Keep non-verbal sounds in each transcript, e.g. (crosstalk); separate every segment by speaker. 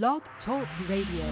Speaker 1: Blog Talk Radio.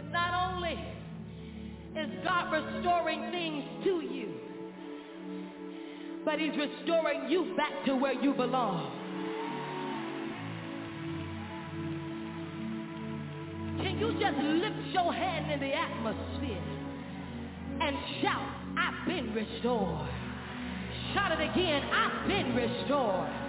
Speaker 1: that not only is God restoring things to you, but he's restoring you back to where you belong. Can you just lift your hand in the atmosphere and shout, I've been restored. Shout it again, I've been restored.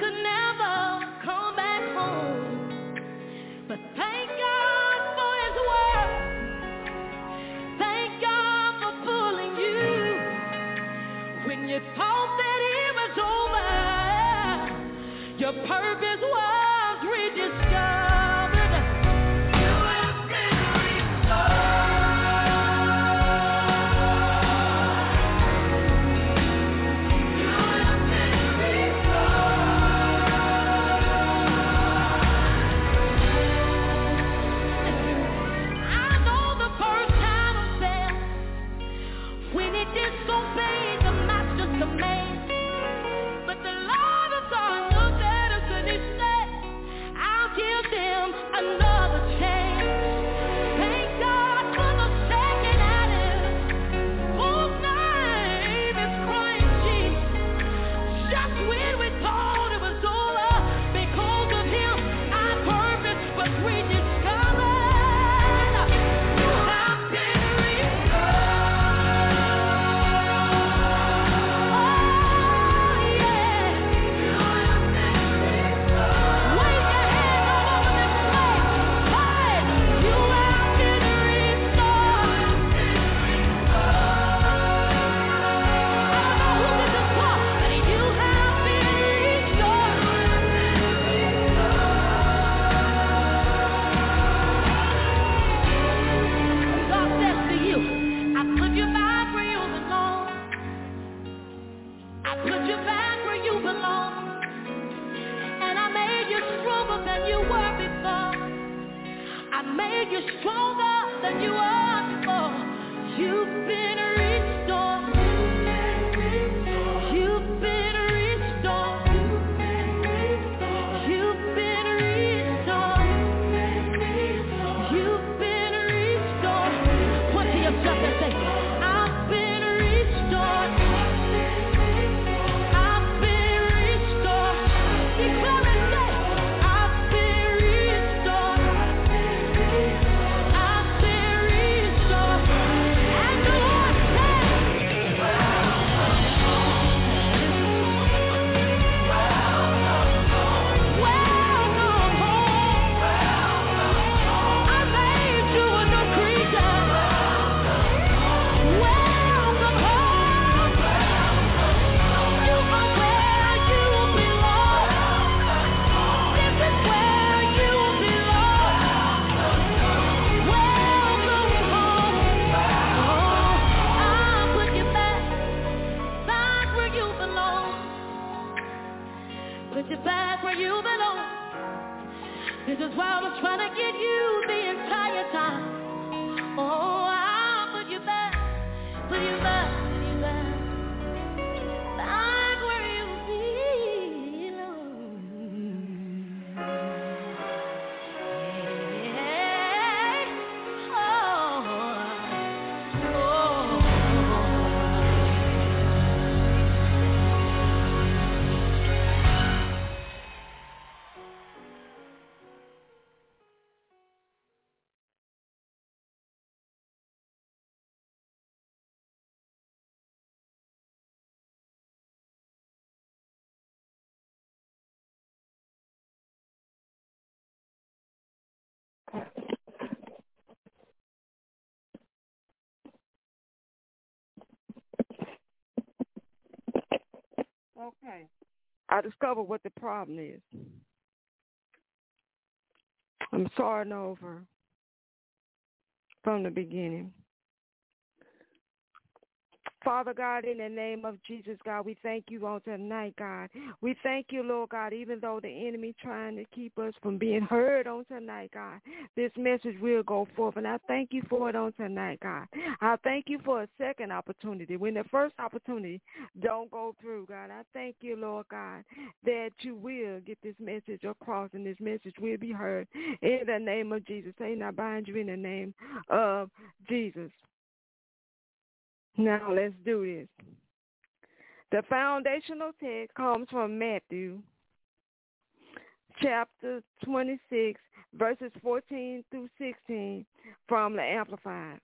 Speaker 1: could never When we Paul.
Speaker 2: Okay. I discovered what the problem is. I'm starting over from the beginning. Father God, in the name of Jesus, God, we thank you on tonight, God. We thank you, Lord God, even though the enemy trying to keep us from being heard on tonight, God. This message will go forth, and I thank you for it on tonight, God. I thank you for a second opportunity. When the first opportunity don't go through, God, I thank you, Lord God, that you will get this message across, and this message will be heard in the name of Jesus. Say, I bind you in the name of Jesus. Now let's do this. The foundational text comes from Matthew chapter 26, verses 14 through 16 from the Amplified.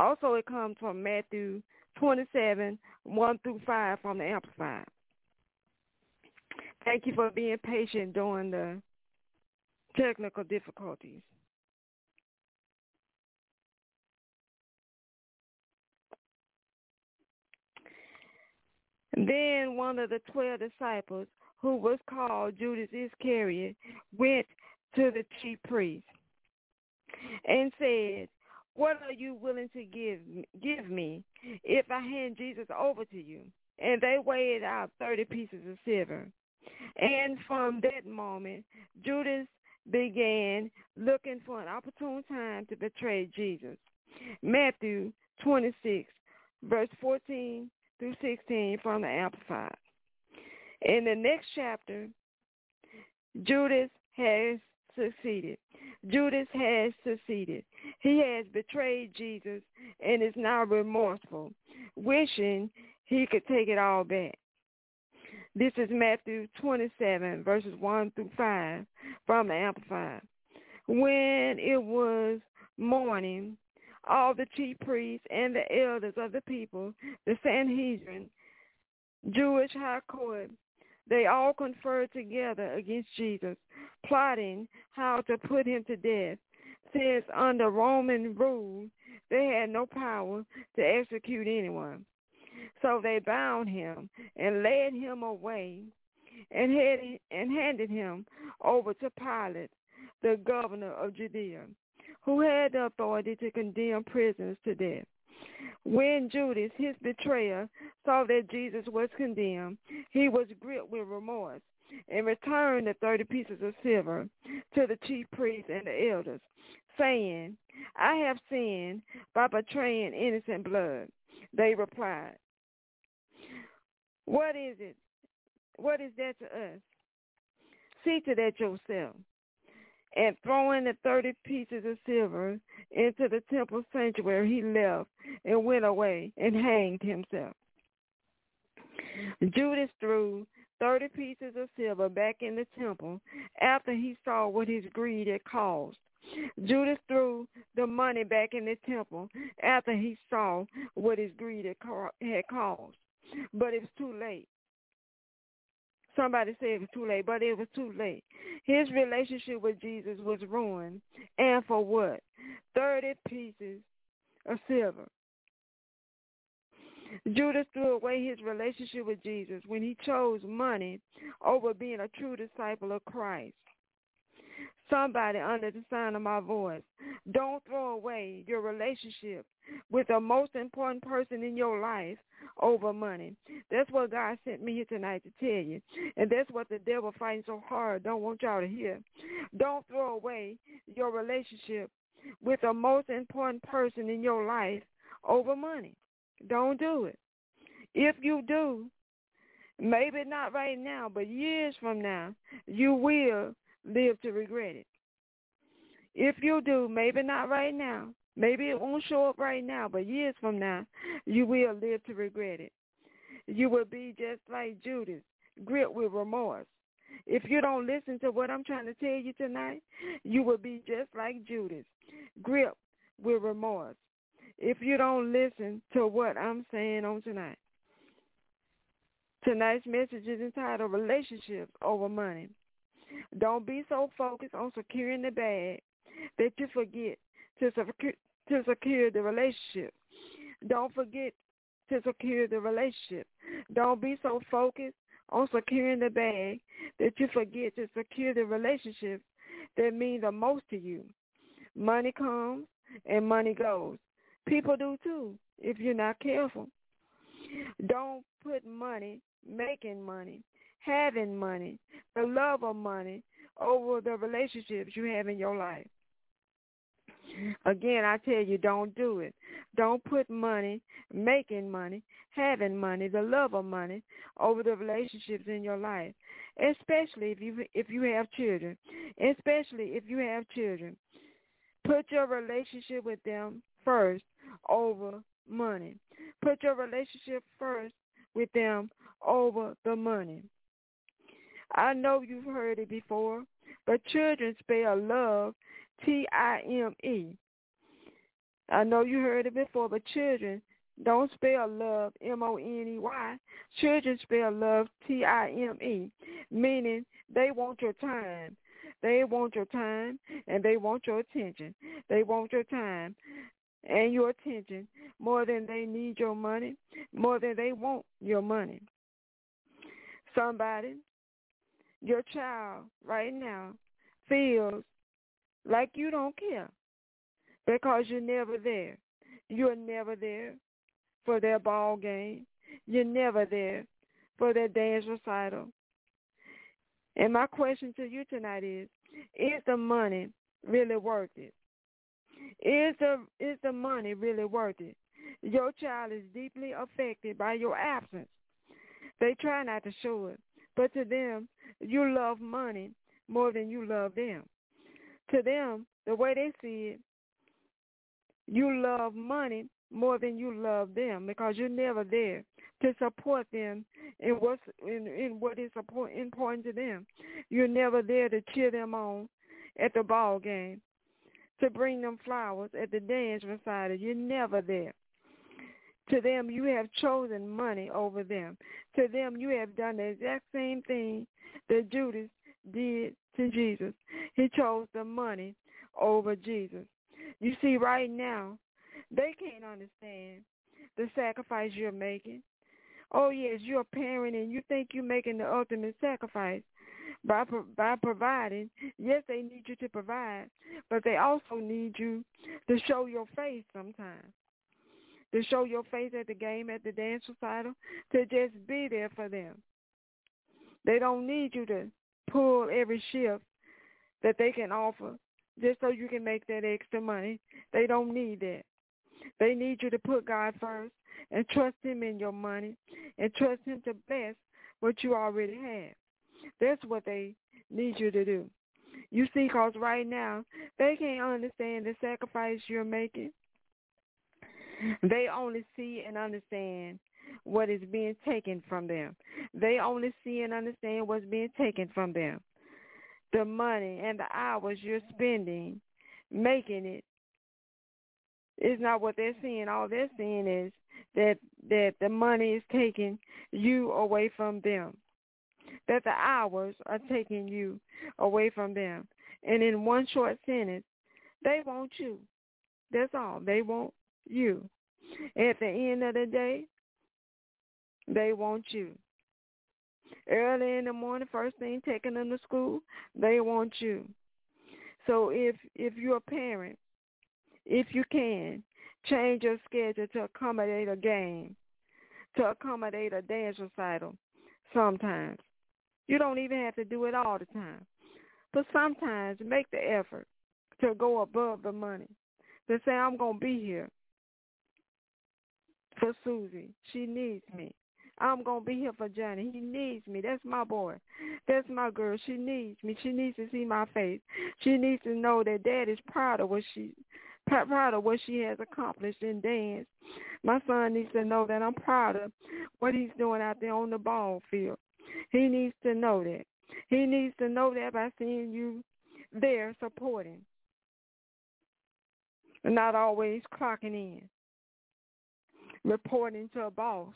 Speaker 2: Also, it comes from Matthew 27, 1 through 5 from the Amplified. Thank you for being patient during the technical difficulties. Then one of the twelve disciples, who was called Judas Iscariot, went to the chief priest and said, What are you willing to give give me if I hand Jesus over to you? And they weighed out thirty pieces of silver. And from that moment, Judas began looking for an opportune time to betray Jesus. Matthew 26, verse 14 through 16 from the Amplified. In the next chapter, Judas has succeeded. Judas has succeeded. He has betrayed Jesus and is now remorseful, wishing he could take it all back. This is Matthew 27, verses 1 through 5 from the Amplified. When it was morning, all the chief priests and the elders of the people, the Sanhedrin, Jewish high court, they all conferred together against Jesus, plotting how to put him to death, since under Roman rule they had no power to execute anyone. So they bound him and led him away and, had, and handed him over to Pilate, the governor of Judea who had the authority to condemn prisoners to death. When Judas, his betrayer, saw that Jesus was condemned, he was gripped with remorse and returned the thirty pieces of silver to the chief priests and the elders, saying, I have sinned by betraying innocent blood. They replied, What is it? What is that to us? See to that yourself and throwing the thirty pieces of silver into the temple sanctuary, he left and went away and hanged himself. Judas threw thirty pieces of silver back in the temple after he saw what his greed had caused. Judas threw the money back in the temple after he saw what his greed had caused. But it was too late. Somebody said it was too late, but it was too late. His relationship with Jesus was ruined. And for what? 30 pieces of silver. Judas threw away his relationship with Jesus when he chose money over being a true disciple of Christ somebody under the sound of my voice. Don't throw away your relationship with the most important person in your life over money. That's what God sent me here tonight to tell you. And that's what the devil fighting so hard don't want y'all to hear. Don't throw away your relationship with the most important person in your life over money. Don't do it. If you do, maybe not right now, but years from now, you will live to regret it. If you do, maybe not right now. Maybe it won't show up right now, but years from now, you will live to regret it. You will be just like Judas, gripped with remorse. If you don't listen to what I'm trying to tell you tonight, you will be just like Judas, gripped with remorse. If you don't listen to what I'm saying on tonight. Tonight's message is entitled Relationships Over Money. Don't be so focused on securing the bag that you forget to secure, to secure the relationship. Don't forget to secure the relationship. Don't be so focused on securing the bag that you forget to secure the relationship that mean the most to you. Money comes and money goes. People do too if you're not careful. Don't put money, making money, having money, the love of money over the relationships you have in your life. Again, I tell you, don't do it. Don't put money, making money, having money, the love of money over the relationships in your life, especially if you if you have children. Especially if you have children. Put your relationship with them first over money. Put your relationship first with them over the money. I know you've heard it before, but children spell love T-I-M-E. I know you heard it before, but children don't spell love M-O-N-E-Y. Children spell love T-I-M-E, meaning they want your time. They want your time and they want your attention. They want your time and your attention more than they need your money, more than they want your money. Somebody, your child right now feels like you don't care because you're never there. You're never there for their ball game. You're never there for their dance recital. And my question to you tonight is, is the money really worth it? Is the is the money really worth it? Your child is deeply affected by your absence. They try not to show it, but to them, you love money more than you love them. To them, the way they see it, you love money more than you love them because you're never there to support them in what's in, in what is important to them. You're never there to cheer them on at the ball game, to bring them flowers at the dance recital. You're never there. To them, you have chosen money over them. To them, you have done the exact same thing that Judas did to Jesus. He chose the money over Jesus. You see, right now, they can't understand the sacrifice you're making. Oh, yes, you're a parent and you think you're making the ultimate sacrifice by by providing. Yes, they need you to provide, but they also need you to show your face sometimes. To show your face at the game, at the dance recital, to just be there for them. They don't need you to pull every shift that they can offer just so you can make that extra money. They don't need that. They need you to put God first and trust him in your money and trust him to bless what you already have. That's what they need you to do. You see, because right now, they can't understand the sacrifice you're making. (laughs) They only see and understand what is being taken from them. They only see and understand what's being taken from them the money and the hours you're spending making it is not what they're seeing. All they're seeing is that that the money is taking you away from them. That the hours are taking you away from them. And in one short sentence, they want you. That's all. They want you. At the end of the day, they want you. Early in the morning, first thing taking them to school, they want you. So if if you're a parent, if you can, change your schedule to accommodate a game, to accommodate a dance recital sometimes. You don't even have to do it all the time. But sometimes make the effort to go above the money. To say, I'm going to be here for Susie. She needs me. I'm going to be here for Johnny. He needs me. That's my boy. That's my girl. She needs me. She needs to see my face. She needs to know that dad is proud of what she proud of what she has accomplished in dance. My son needs to know that I'm proud of what he's doing out there on the ball field. He needs to know that. He needs to know that by seeing you there supporting. Not always clocking in. Reporting to a boss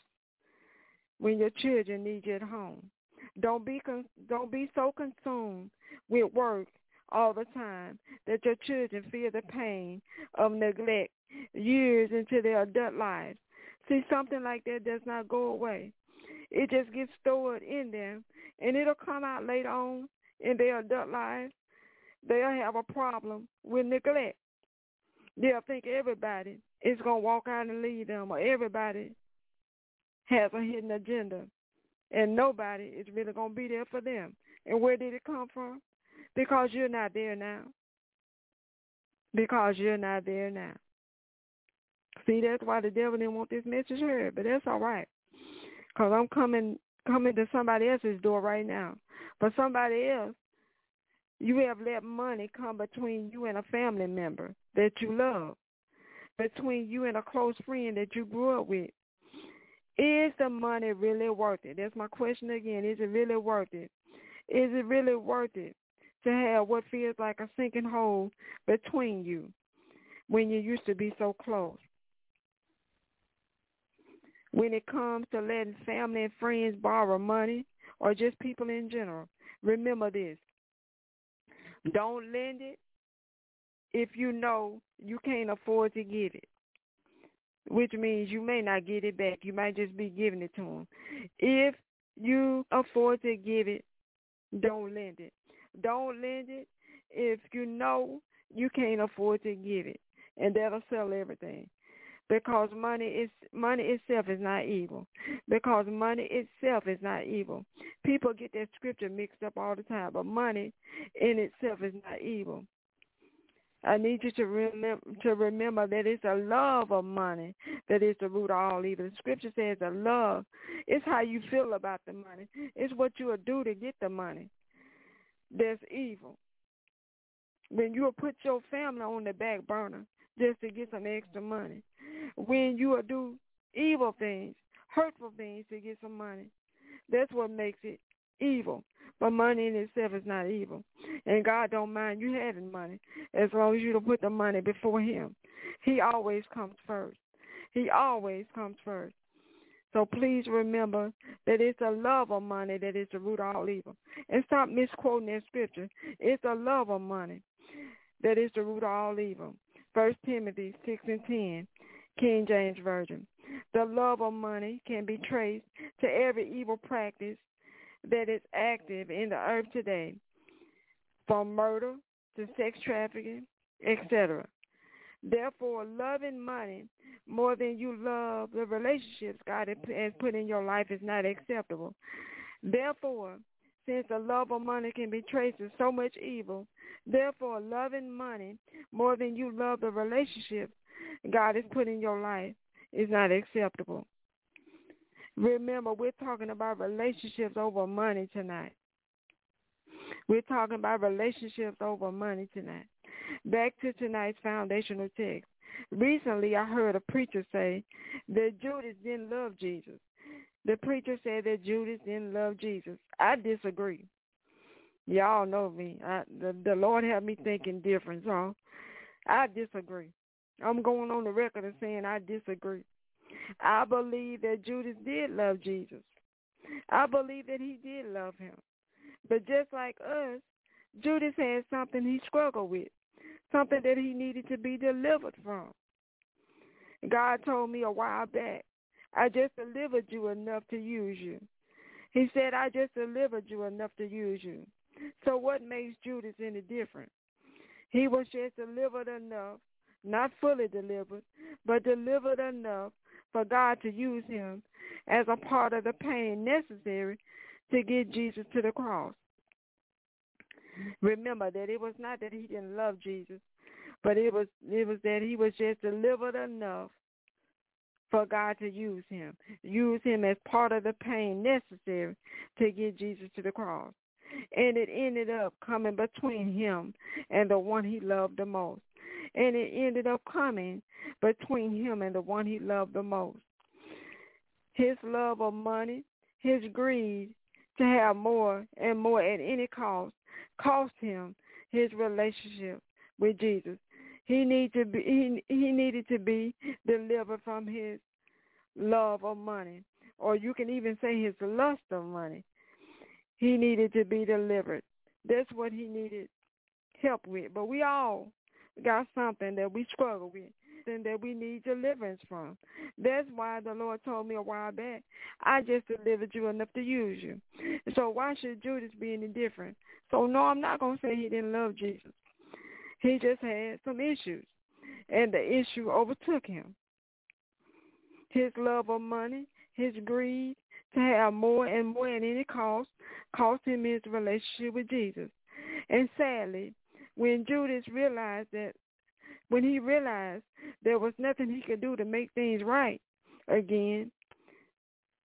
Speaker 2: when your children need you at home. Don't be con- don't be so consumed with work all the time that your children feel the pain of neglect years into their adult lives. See, something like that does not go away. It just gets stored in them, and it'll come out later on in their adult life. They'll have a problem with neglect. They'll think everybody is going to walk out and leave them, or everybody has a hidden agenda, and nobody is really going to be there for them. And where did it come from? Because you're not there now. Because you're not there now. See, that's why the devil didn't want this message heard, but that's all right. Because I'm coming coming to somebody else's door right now. For somebody else, you have let money come between you and a family member that you love, between you and a close friend that you grew up with. Is the money really worth it? That's my question again. Is it really worth it? Is it really worth it to have what feels like a sinking hole between you when you used to be so close? When it comes to letting family and friends borrow money or just people in general, remember this. Don't lend it if you know you can't afford to give it, which means you may not get it back. You might just be giving it to them. If you afford to give it, don't lend it. Don't lend it if you know you can't afford to give it, and that'll sell everything. Because money is money itself is not evil. Because money itself is not evil. People get that scripture mixed up all the time, but money in itself is not evil. I need you to remember to remember that it's a love of money that is the root of all evil. The scripture says a love. It's how you feel about the money. It's what you will do to get the money there's evil. When you will put your family on the back burner just to get some extra money. When you will do evil things, hurtful things to get some money. That's what makes it evil. But money in itself is not evil. And God don't mind you having money as long as you don't put the money before him. He always comes first. He always comes first. So please remember that it's a love of money that is the root of all evil. And stop misquoting that scripture. It's a love of money that is the root of all evil. First Timothy 6 and 10, King James Version. The love of money can be traced to every evil practice that is active in the earth today, from murder to sex trafficking, etc. Therefore, loving money more than you love the relationships God has put in your life is not acceptable. Therefore, since the love of money can be traced to so much evil, therefore loving money more than you love the relationships God has put in your life is not acceptable. Remember, we're talking about relationships over money tonight. We're talking about relationships over money tonight. Back to tonight's foundational text. Recently, I heard a preacher say that Judas didn't love Jesus. The preacher said that Judas didn't love Jesus. I disagree. Y'all know me. I, the, the Lord had me thinking different, so I disagree. I'm going on the record and saying I disagree. I believe that Judas did love Jesus. I believe that he did love him. But just like us, Judas had something he struggled with something that he needed to be delivered from. God told me a while back, I just delivered you enough to use you. He said, I just delivered you enough to use you. So what makes Judas any different? He was just delivered enough, not fully delivered, but delivered enough for God to use him as a part of the pain necessary to get Jesus to the cross. Remember that it was not that he didn't love Jesus, but it was it was that he was just delivered enough for God to use him, use him as part of the pain necessary to get Jesus to the cross. And it ended up coming between him and the one he loved the most. And it ended up coming between him and the one he loved the most. His love of money, his greed to have more and more at any cost cost him his relationship with Jesus. He needed to be he, he needed to be delivered from his love of money, or you can even say his lust of money. He needed to be delivered. That's what he needed help with. But we all got something that we struggle with. something that we need deliverance from. That's why the Lord told me a while back, I just delivered you enough to use you. So why should Judas be any different? So no, I'm not going to say he didn't love Jesus. He just had some issues, and the issue overtook him. His love of money, his greed to have more and more at any cost, cost him his relationship with Jesus. And sadly, when Judas realized that, when he realized there was nothing he could do to make things right again,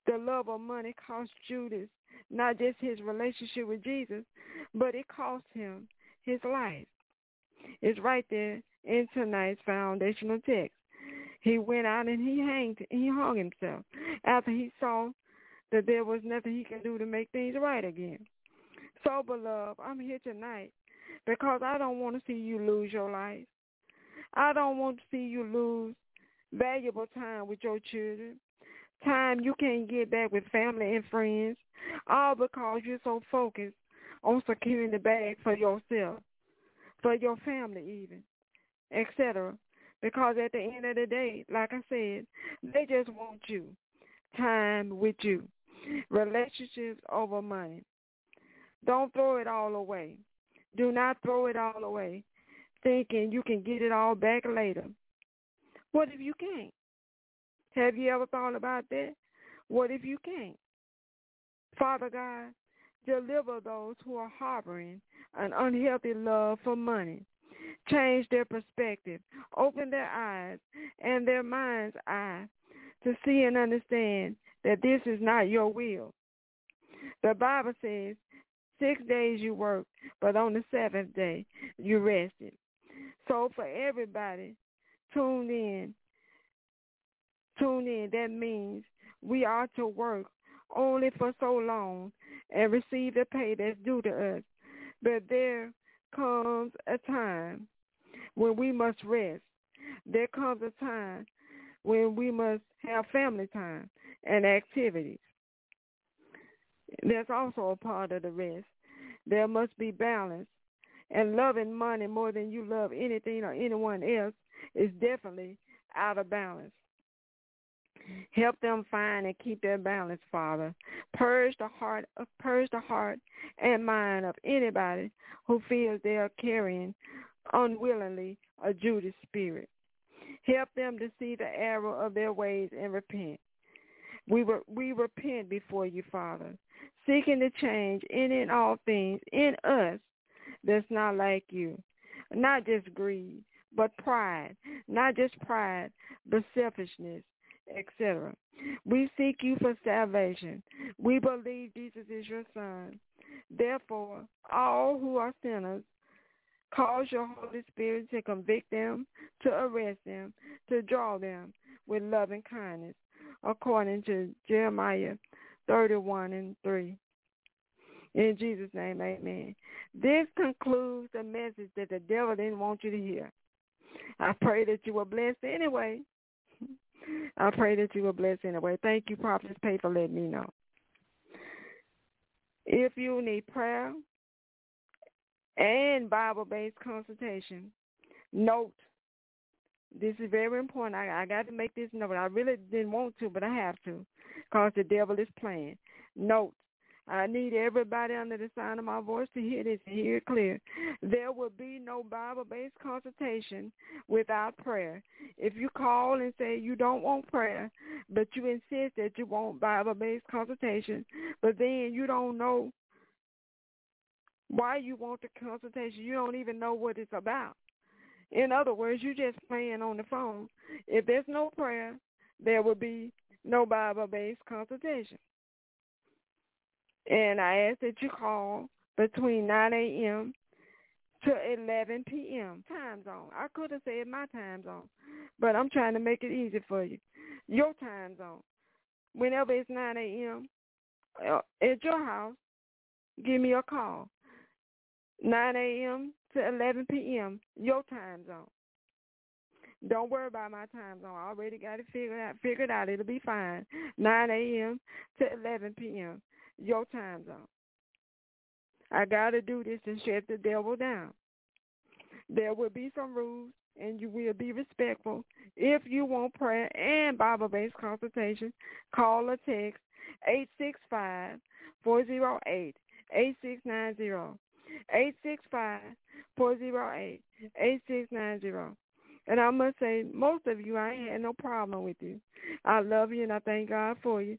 Speaker 2: the love of money cost Judas not just his relationship with Jesus, but it cost him his life. It's right there in tonight's foundational text. He went out and he hanged, he hung himself after he saw that there was nothing he could do to make things right again. So, beloved, I'm here tonight because I don't want to see you lose your life. I don't want to see you lose valuable time with your children, time you can't get back with family and friends, all because you're so focused on securing the bag for yourself, for your family even, etc. Because at the end of the day, like I said, they just want you, time with you, relationships over money. Don't throw it all away. Do not throw it all away thinking you can get it all back later. What if you can't? Have you ever thought about that? What if you can't? Father God, deliver those who are harboring an unhealthy love for money. Change their perspective. Open their eyes and their mind's eye to see and understand that this is not your will. The Bible says, six days you work, but on the seventh day you rested. So for everybody, tune in. Tune in. That means we are to work only for so long and receive the pay that's due to us. But there comes a time when we must rest. There comes a time when we must have family time and activities. That's also a part of the rest. There must be balance. And loving money more than you love anything or anyone else is definitely out of balance. Help them find and keep their balance, Father. Purge the heart, uh, purge the heart and mind of anybody who feels they are carrying unwillingly a Judas spirit. Help them to see the error of their ways and repent. We we repent before you, Father, seeking to change in and all things in us that's not like you. Not just greed, but pride. Not just pride, but selfishness, etc. We seek you for salvation. We believe Jesus is your son. Therefore, all who are sinners, cause your Holy Spirit to convict them, to arrest them, to draw them with love and kindness, according to Jeremiah 31 and 3. In Jesus' name, amen. This concludes the message that the devil didn't want you to hear. I pray that you were blessed anyway. (laughs) I pray that you were blessed anyway. Thank you, Prophet Pay, for letting me know. If you need prayer and Bible-based consultation, note, this is very important. I, I got to make this note. I really didn't want to, but I have to because the devil is playing. Note, I need everybody under the sound of my voice to hear this and hear it clear. There will be no Bible-based consultation without prayer. If you call and say you don't want prayer, but you insist that you want Bible-based consultation, but then you don't know why you want the consultation, you don't even know what it's about. In other words, you're just playing on the phone. If there's no prayer, there will be no Bible-based consultation. And I ask that you call between 9 a.m. to 11 p.m. time zone. I could have said my time zone, but I'm trying to make it easy for you. Your time zone. Whenever it's 9 a.m. Uh, at your house, give me a call. 9 a.m. to 11 p.m. Your time zone. Don't worry about my time zone. I already got it figured out. Figured out. It'll be fine. 9 a.m. to 11 p.m your time zone. I got to do this and shut the devil down. There will be some rules and you will be respectful. If you want prayer and Bible-based consultation, call or text 865-408-8690. 865-408-8690. And I must say, most of you, I ain't had no problem with you. I love you and I thank God for you.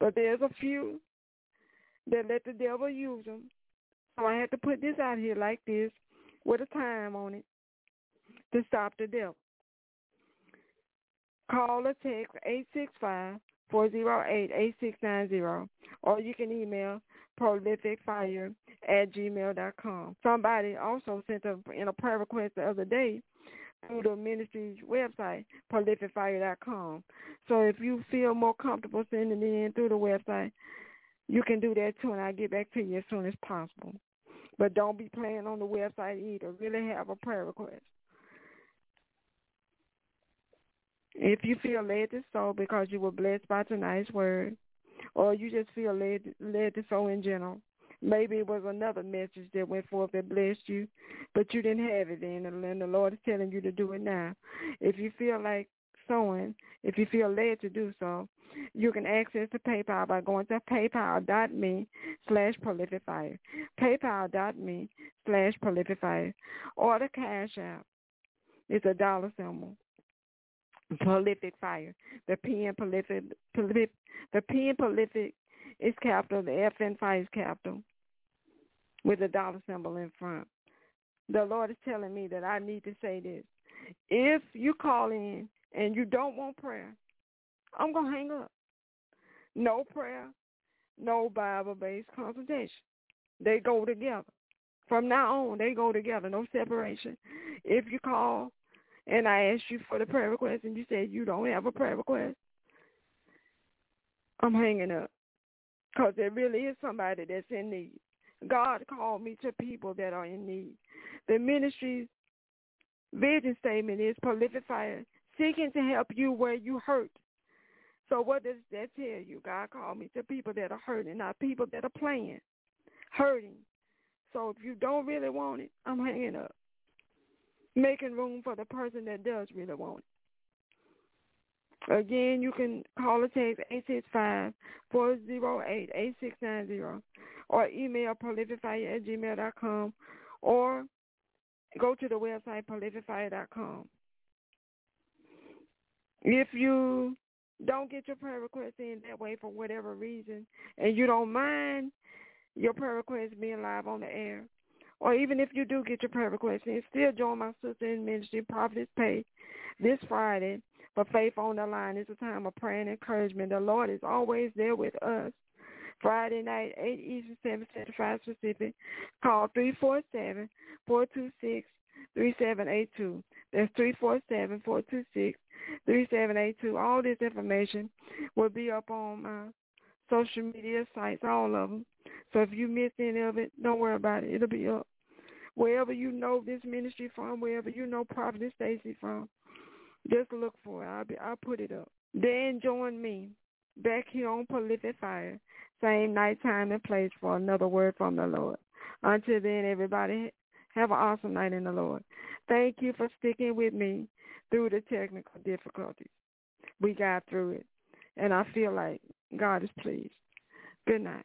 Speaker 2: But there's a few that let the devil use them. So I had to put this out here like this with a time on it to stop the devil. Call or text 865-408-8690 or you can email prolificfire at gmail.com. Somebody also sent a, in a prayer request the other day through the ministry's website, prolificfire.com. So if you feel more comfortable sending it in through the website, you can do that too, and I'll get back to you as soon as possible. But don't be playing on the website either. Really have a prayer request. If you feel led to sow because you were blessed by tonight's word, or you just feel led led to sow in general, maybe it was another message that went forth that blessed you, but you didn't have it then, and the Lord is telling you to do it now. If you feel like sowing, if you feel led to do so, you can access the PayPal by going to paypal.me slash prolificfire, paypal.me slash prolificfire, or the Cash App. It's a dollar symbol. Prolific fire. The P in prolific, the P in prolific is capital. The F in fire is capital, with a dollar symbol in front. The Lord is telling me that I need to say this. If you call in and you don't want prayer, I'm going to hang up. No prayer, no Bible-based consultation. They go together. From now on, they go together, no separation. If you call and I asked you for the prayer request and you said you don't have a prayer request, I'm hanging up because there really is somebody that's in need. God called me to people that are in need. The ministry's vision statement is prolific fire, seeking to help you where you hurt. So what does that tell you? God called me to people that are hurting, not people that are playing, hurting. So if you don't really want it, I'm hanging up. Making room for the person that does really want it. Again, you can call or text 865-408-8690 or email prolificfire at gmail.com or go to the website prolificfire.com. If you don't get your prayer request in that way for whatever reason and you don't mind your prayer request being live on the air, or even if you do get your prayer request in, still join my sister in ministry, Prophetess Pay, this Friday for Faith on the Line. It's a time of prayer and encouragement. The Lord is always there with us. Friday night, 8 Eastern, 7 Central, 5 Pacific. Call 347-426-3782. That's 347-426-3782. All this information will be up on my social media sites, all of them. So if you miss any of it, don't worry about it. It'll be up. Wherever you know this ministry from, wherever you know Prophet Stacy from, just look for it. I'll, be, I'll put it up. Then join me back here on Prolific Fire, same night, time, and place for another word from the Lord. Until then, everybody, have an awesome night in the Lord. Thank you for sticking with me through the technical difficulties. We got through it, and I feel like God is pleased. Good night.